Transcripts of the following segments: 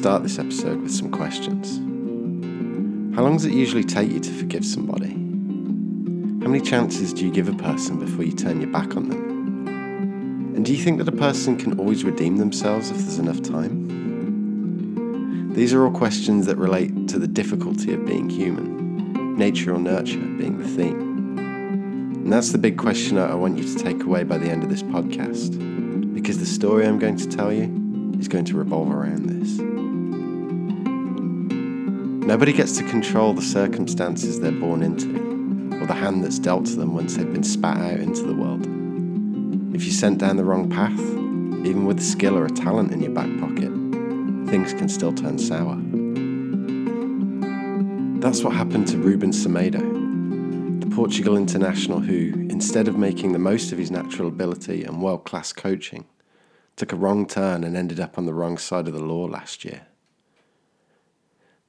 Start this episode with some questions. How long does it usually take you to forgive somebody? How many chances do you give a person before you turn your back on them? And do you think that a person can always redeem themselves if there's enough time? These are all questions that relate to the difficulty of being human, nature or nurture being the theme. And that's the big question I want you to take away by the end of this podcast, because the story I'm going to tell you is going to revolve around this. Nobody gets to control the circumstances they're born into or the hand that's dealt to them once they've been spat out into the world. If you're sent down the wrong path, even with skill or a talent in your back pocket, things can still turn sour. That's what happened to Ruben Semedo, the Portugal international who, instead of making the most of his natural ability and world class coaching, took a wrong turn and ended up on the wrong side of the law last year.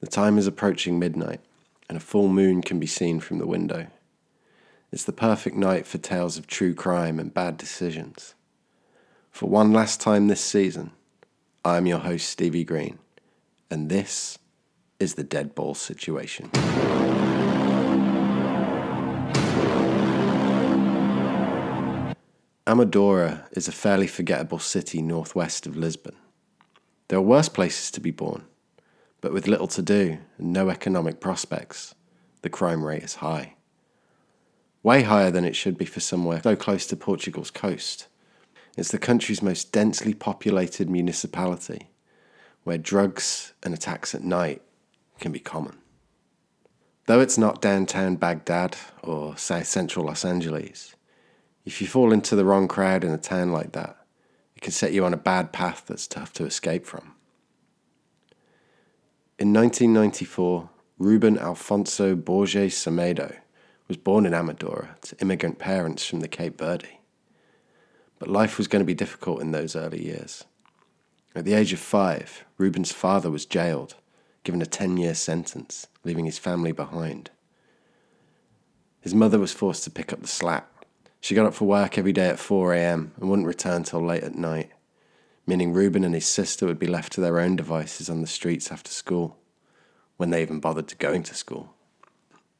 The time is approaching midnight, and a full moon can be seen from the window. It's the perfect night for tales of true crime and bad decisions. For one last time this season, I'm your host, Stevie Green, and this is the Dead Ball Situation. Amadora is a fairly forgettable city northwest of Lisbon. There are worse places to be born, but with little to do and no economic prospects, the crime rate is high way higher than it should be for somewhere so close to Portugal's coast. It's the country's most densely populated municipality, where drugs and attacks at night can be common. Though it's not downtown Baghdad or south central Los Angeles, if you fall into the wrong crowd in a town like that, it can set you on a bad path that's tough to escape from. In 1994, Ruben Alfonso Borges Semedo was born in Amadora to immigrant parents from the Cape Verde. But life was going to be difficult in those early years. At the age of five, Ruben's father was jailed, given a 10 year sentence, leaving his family behind. His mother was forced to pick up the slack. She got up for work every day at 4 a.m. and wouldn't return till late at night, meaning Ruben and his sister would be left to their own devices on the streets after school, when they even bothered to going to school.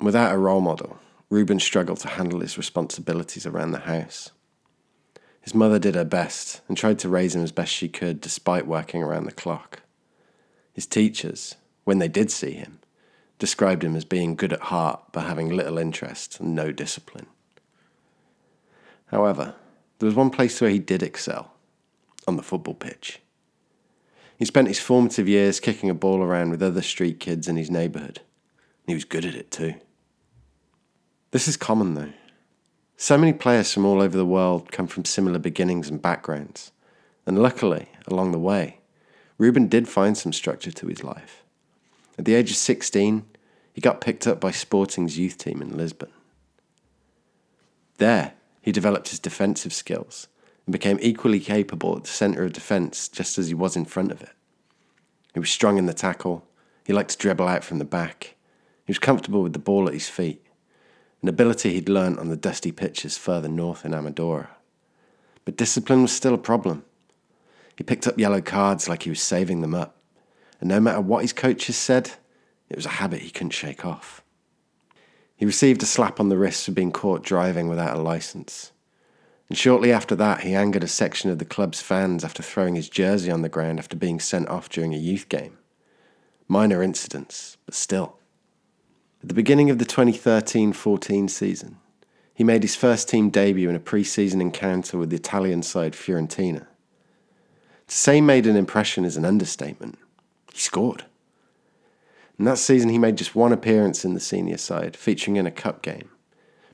Without a role model, Ruben struggled to handle his responsibilities around the house. His mother did her best and tried to raise him as best she could despite working around the clock. His teachers, when they did see him, described him as being good at heart but having little interest and no discipline. However, there was one place where he did excel on the football pitch. He spent his formative years kicking a ball around with other street kids in his neighbourhood. He was good at it too. This is common though. So many players from all over the world come from similar beginnings and backgrounds. And luckily, along the way, Ruben did find some structure to his life. At the age of 16, he got picked up by Sporting's youth team in Lisbon. There, he developed his defensive skills and became equally capable at the centre of defence just as he was in front of it. He was strong in the tackle, he liked to dribble out from the back, he was comfortable with the ball at his feet, an ability he'd learnt on the dusty pitches further north in Amadora. But discipline was still a problem. He picked up yellow cards like he was saving them up, and no matter what his coaches said, it was a habit he couldn't shake off. He received a slap on the wrist for being caught driving without a license. And shortly after that, he angered a section of the club's fans after throwing his jersey on the ground after being sent off during a youth game. Minor incidents, but still. At the beginning of the 2013 14 season, he made his first team debut in a pre season encounter with the Italian side Fiorentina. To say made an impression is an understatement. He scored. In that season, he made just one appearance in the senior side, featuring in a cup game,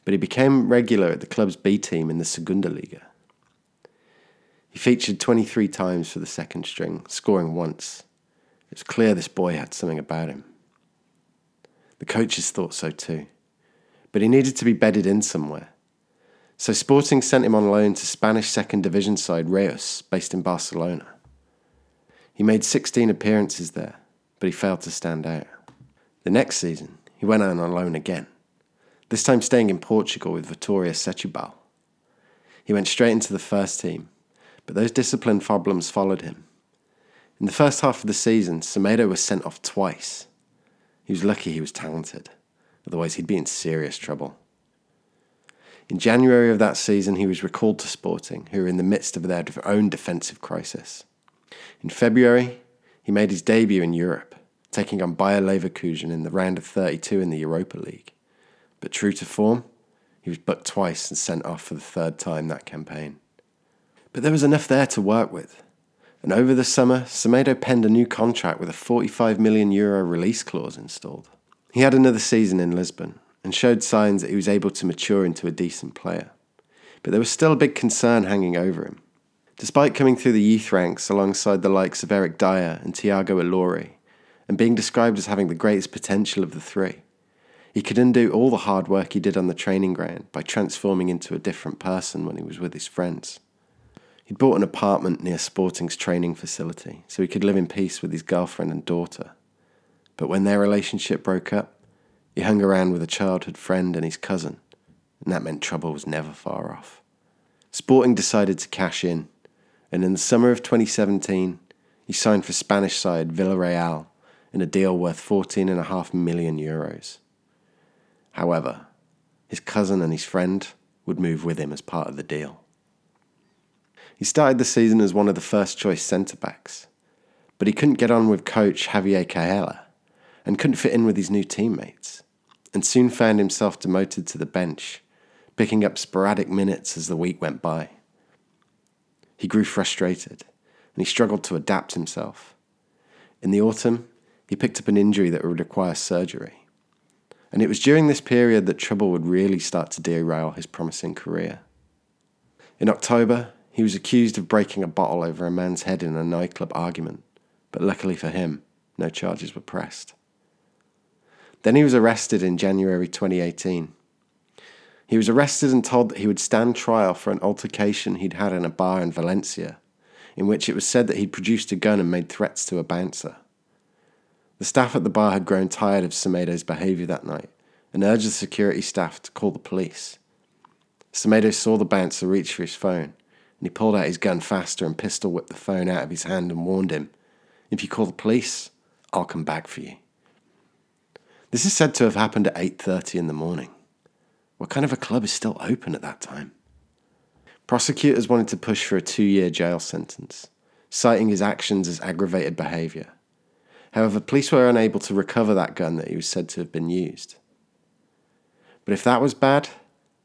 but he became regular at the club's B team in the Segunda Liga. He featured 23 times for the second string, scoring once. It was clear this boy had something about him. The coaches thought so too. But he needed to be bedded in somewhere. So Sporting sent him on loan to Spanish second division side Reus, based in Barcelona. He made 16 appearances there, but he failed to stand out. The next season, he went on loan again, this time staying in Portugal with Vitoria Setúbal. He went straight into the first team, but those discipline problems followed him. In the first half of the season, Semedo was sent off twice. He was lucky he was talented, otherwise, he'd be in serious trouble. In January of that season, he was recalled to Sporting, who were in the midst of their own defensive crisis. In February, he made his debut in Europe, taking on Bayer Leverkusen in the round of 32 in the Europa League. But true to form, he was booked twice and sent off for the third time that campaign. But there was enough there to work with. And over the summer, Semedo penned a new contract with a 45 million euro release clause installed. He had another season in Lisbon and showed signs that he was able to mature into a decent player. But there was still a big concern hanging over him. Despite coming through the youth ranks alongside the likes of Eric Dier and Tiago Ilori, and being described as having the greatest potential of the three, he could undo all the hard work he did on the training ground by transforming into a different person when he was with his friends. He'd bought an apartment near Sporting's training facility so he could live in peace with his girlfriend and daughter. But when their relationship broke up, he hung around with a childhood friend and his cousin, and that meant trouble was never far off. Sporting decided to cash in, and in the summer of 2017, he signed for Spanish side Villarreal in a deal worth 14.5 million euros. However, his cousin and his friend would move with him as part of the deal. He started the season as one of the first choice centre backs, but he couldn't get on with coach Javier Calleja and couldn't fit in with his new teammates, and soon found himself demoted to the bench, picking up sporadic minutes as the week went by. He grew frustrated and he struggled to adapt himself. In the autumn, he picked up an injury that would require surgery. And it was during this period that trouble would really start to derail his promising career. In October, he was accused of breaking a bottle over a man's head in a nightclub argument, but luckily for him, no charges were pressed. Then he was arrested in January 2018. He was arrested and told that he would stand trial for an altercation he'd had in a bar in Valencia, in which it was said that he'd produced a gun and made threats to a bouncer. The staff at the bar had grown tired of Semedo's behaviour that night and urged the security staff to call the police. Semedo saw the bouncer reach for his phone and he pulled out his gun faster and pistol whipped the phone out of his hand and warned him, If you call the police, I'll come back for you. This is said to have happened at 8:30 in the morning. What kind of a club is still open at that time? Prosecutors wanted to push for a 2-year jail sentence, citing his actions as aggravated behavior. However, police were unable to recover that gun that he was said to have been used. But if that was bad,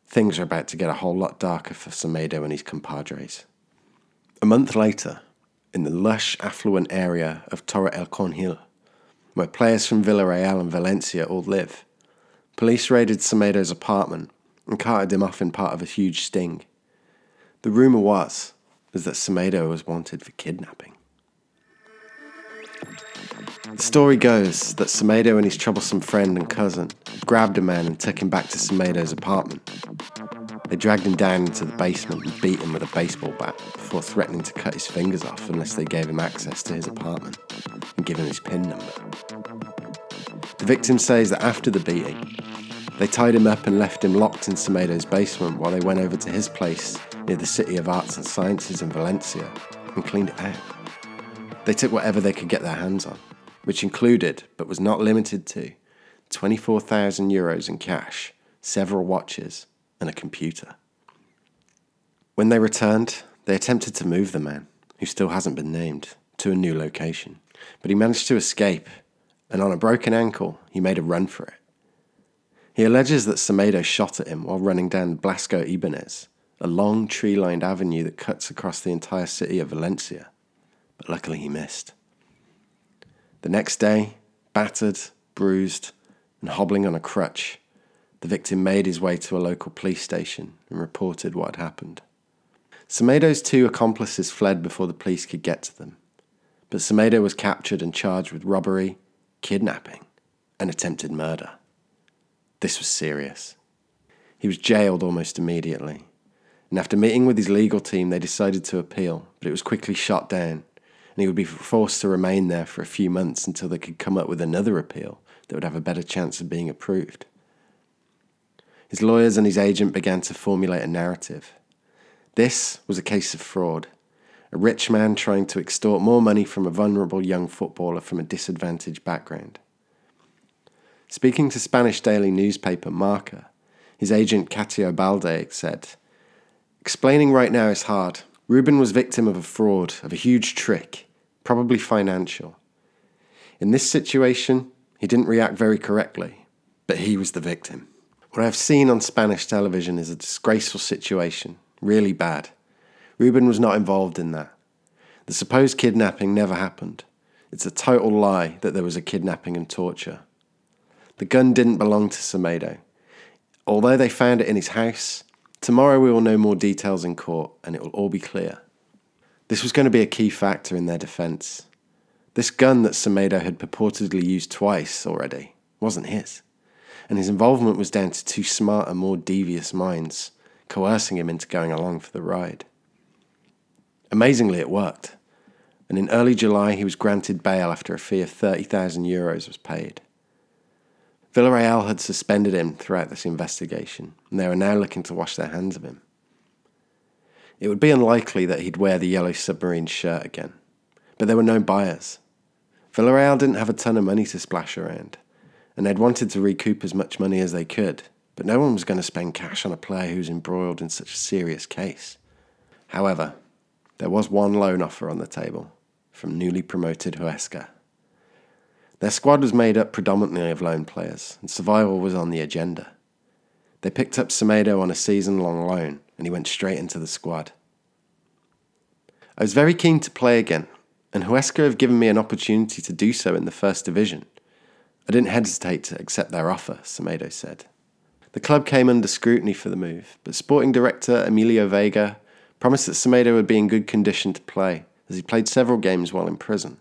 things are about to get a whole lot darker for Semedo and his compadres. A month later, in the lush, affluent area of Torre en Conill, where players from Villarreal and Valencia all live, police raided Semedo's apartment and carted him off in part of a huge sting. The rumour was, was that Semedo was wanted for kidnapping. The story goes that Semedo and his troublesome friend and cousin grabbed a man and took him back to Semedo's apartment. They dragged him down into the basement and beat him with a baseball bat before threatening to cut his fingers off unless they gave him access to his apartment and give him his PIN number. The victim says that after the beating, they tied him up and left him locked in Semedo's basement while they went over to his place near the City of Arts and Sciences in Valencia and cleaned it out. They took whatever they could get their hands on which included, but was not limited to, 24,000 euros in cash, several watches, and a computer. When they returned, they attempted to move the man, who still hasn't been named, to a new location. But he managed to escape, and on a broken ankle, he made a run for it. He alleges that Semedo shot at him while running down Blasco Ibanez, a long tree lined avenue that cuts across the entire city of Valencia, but luckily he missed. The next day, battered, bruised, and hobbling on a crutch, the victim made his way to a local police station and reported what had happened. Semedo's two accomplices fled before the police could get to them, but Semedo was captured and charged with robbery, kidnapping, and attempted murder. This was serious. He was jailed almost immediately, and after meeting with his legal team, they decided to appeal, but it was quickly shot down and he would be forced to remain there for a few months until they could come up with another appeal that would have a better chance of being approved. His lawyers and his agent began to formulate a narrative. This was a case of fraud, a rich man trying to extort more money from a vulnerable young footballer from a disadvantaged background. Speaking to Spanish daily newspaper Marca, his agent Catió Baldé said, Explaining right now is hard. Ruben was victim of a fraud, of a huge trick, probably financial. In this situation, he didn't react very correctly, but he was the victim. What I've seen on Spanish television is a disgraceful situation, really bad. Ruben was not involved in that. The supposed kidnapping never happened. It's a total lie that there was a kidnapping and torture. The gun didn't belong to Semedo. Although they found it in his house, tomorrow we will know more details in court and it will all be clear. This was going to be a key factor in their defence. This gun that Semedo had purportedly used twice already wasn't his, and his involvement was down to two smarter, more devious minds coercing him into going along for the ride. Amazingly, it worked, and in early July he was granted bail after a fee of 30,000 euros was paid. Villarreal had suspended him throughout this investigation, and they were now looking to wash their hands of him. It would be unlikely that he'd wear the yellow submarine shirt again, but there were no buyers. Villarreal didn't have a ton of money to splash around, and they'd wanted to recoup as much money as they could, but no one was going to spend cash on a player who was embroiled in such a serious case. However, there was one loan offer on the table from newly promoted Huesca. Their squad was made up predominantly of loan players, and survival was on the agenda. They picked up Semedo on a season long loan, and he went straight into the squad. I was very keen to play again, and Huesca have given me an opportunity to do so in the first division. I didn't hesitate to accept their offer, Semedo said. The club came under scrutiny for the move, but sporting director Emilio Vega promised that Semedo would be in good condition to play, as he played several games while in prison,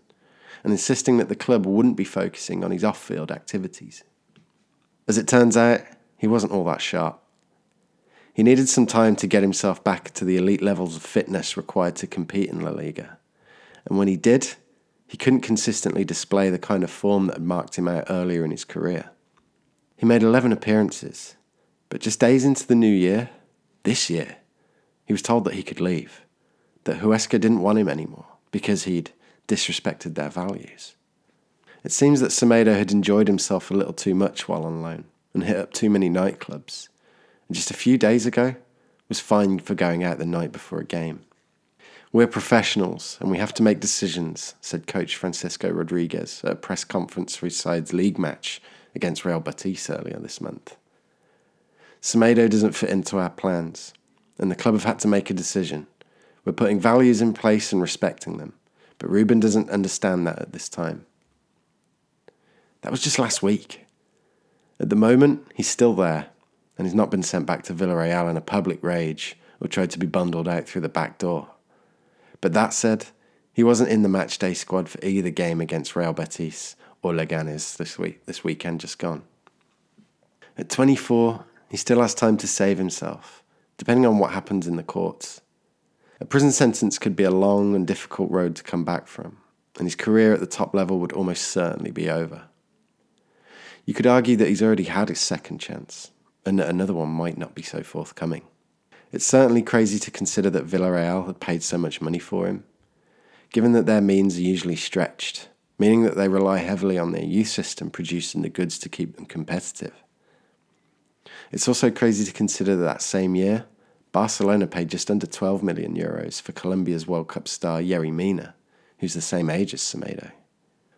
and insisting that the club wouldn't be focusing on his off field activities. As it turns out, he wasn't all that sharp. He needed some time to get himself back to the elite levels of fitness required to compete in La Liga, and when he did, he couldn't consistently display the kind of form that had marked him out earlier in his career. He made 11 appearances, but just days into the new year, this year, he was told that he could leave, that Huesca didn't want him anymore because he'd disrespected their values. It seems that Semedo had enjoyed himself a little too much while on loan and hit up too many nightclubs, and just a few days ago was fined for going out the night before a game. We're professionals and we have to make decisions, said coach Francisco Rodriguez at a press conference for his side's league match against Real Betis earlier this month. Semedo doesn't fit into our plans and the club have had to make a decision. We're putting values in place and respecting them, but Ruben doesn't understand that at this time. That was just last week. At the moment, he's still there, and he's not been sent back to Villarreal in a public rage or tried to be bundled out through the back door. But that said, he wasn't in the matchday squad for either game against Real Betis or Leganes this week, this weekend just gone. At 24, he still has time to save himself depending on what happens in the courts. A prison sentence could be a long and difficult road to come back from, and his career at the top level would almost certainly be over. You could argue that he's already had his second chance, and that another one might not be so forthcoming. It's certainly crazy to consider that Villarreal had paid so much money for him, given that their means are usually stretched, meaning that they rely heavily on their youth system producing the goods to keep them competitive. It's also crazy to consider that, that same year, Barcelona paid just under 12 million euros for Colombia's World Cup star Yerry Mina, who's the same age as Semedo.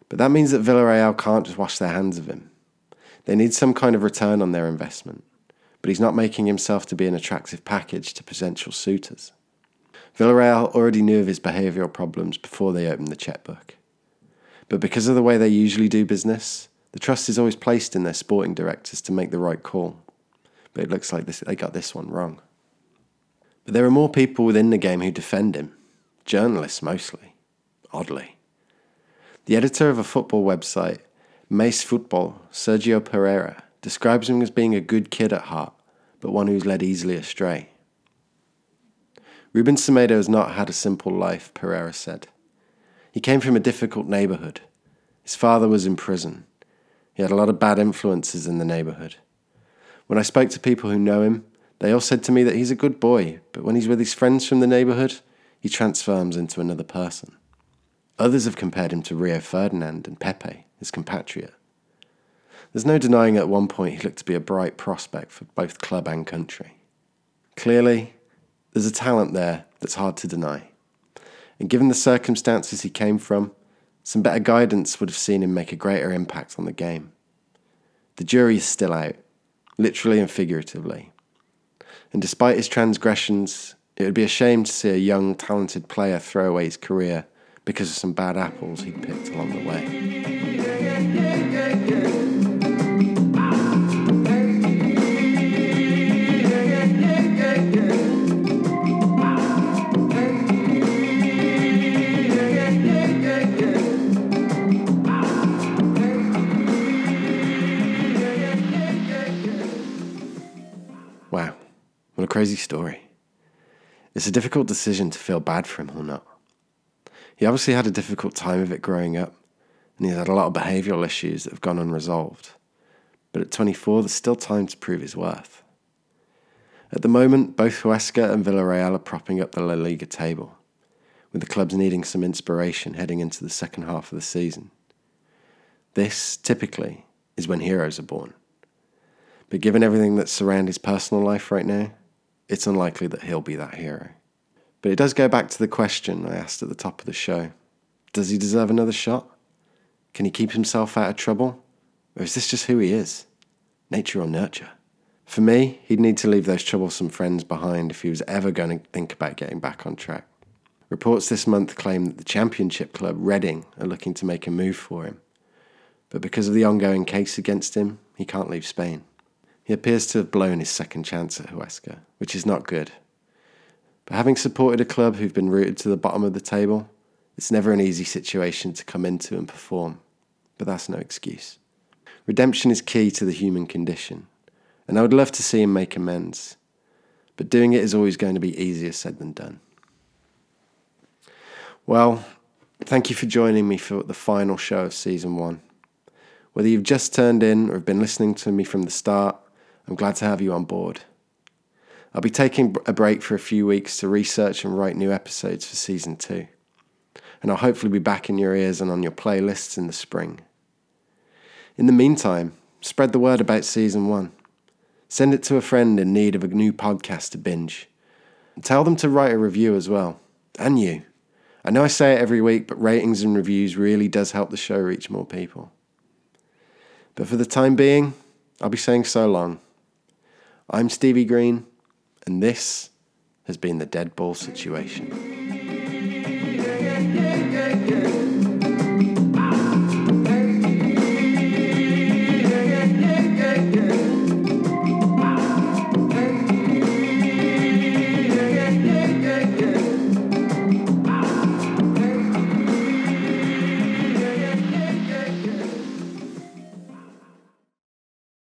But that means that Villarreal can't just wash their hands of him. They need some kind of return on their investment, but he's not making himself to be an attractive package to potential suitors. Villarreal already knew of his behavioural problems before they opened the checkbook. But because of the way they usually do business, the trust is always placed in their sporting directors to make the right call but it looks like this, they got this one wrong. But there are more people within the game who defend him, journalists mostly, oddly. The editor of a football website, Mais Football, Sergio Pereira, describes him as being a good kid at heart, but one who's led easily astray. Ruben Semedo has not had a simple life, Pereira said. He came from a difficult neighborhood. His father was in prison. He had a lot of bad influences in the neighborhood. When I spoke to people who know him, they all said to me that he's a good boy, but when he's with his friends from the neighbourhood, he transforms into another person. Others have compared him to Rio Ferdinand and Pepe, his compatriot. There's no denying at one point he looked to be a bright prospect for both club and country. Clearly, there's a talent there that's hard to deny. And given the circumstances he came from, some better guidance would have seen him make a greater impact on the game. The jury is still out, literally and figuratively. And despite his transgressions, it would be a shame to see a young, talented player throw away his career because of some bad apples he'd picked along the way. Crazy story. It's a difficult decision to feel bad for him or not. He obviously had a difficult time of it growing up, and he's had a lot of behavioural issues that have gone unresolved. But at 24, there's still time to prove his worth. At the moment, both Huesca and Villarreal are propping up the La Liga table, with the clubs needing some inspiration heading into the second half of the season. This, typically, is when heroes are born. But given everything that's surrounding his personal life right now, it's unlikely that he'll be that hero. But it does go back to the question I asked at the top of the show Does he deserve another shot? Can he keep himself out of trouble? Or is this just who he is? Nature or nurture? For me, he'd need to leave those troublesome friends behind if he was ever going to think about getting back on track. Reports this month claim that the championship club, Reading, are looking to make a move for him. But because of the ongoing case against him, he can't leave Spain. He appears to have blown his second chance at Huesca, which is not good. But having supported a club who've been rooted to the bottom of the table, it's never an easy situation to come into and perform. But that's no excuse. Redemption is key to the human condition, and I would love to see him make amends. But doing it is always going to be easier said than done. Well, thank you for joining me for the final show of season one. Whether you've just turned in or have been listening to me from the start, I'm glad to have you on board. I'll be taking a break for a few weeks to research and write new episodes for season two. And I'll hopefully be back in your ears and on your playlists in the spring. In the meantime, spread the word about season one. Send it to a friend in need of a new podcast to binge. Tell them to write a review as well. And you. I know I say it every week, but ratings and reviews really does help the show reach more people. But for the time being, I'll be saying so long. I'm Stevie Green, and this has been the Dead Ball Situation.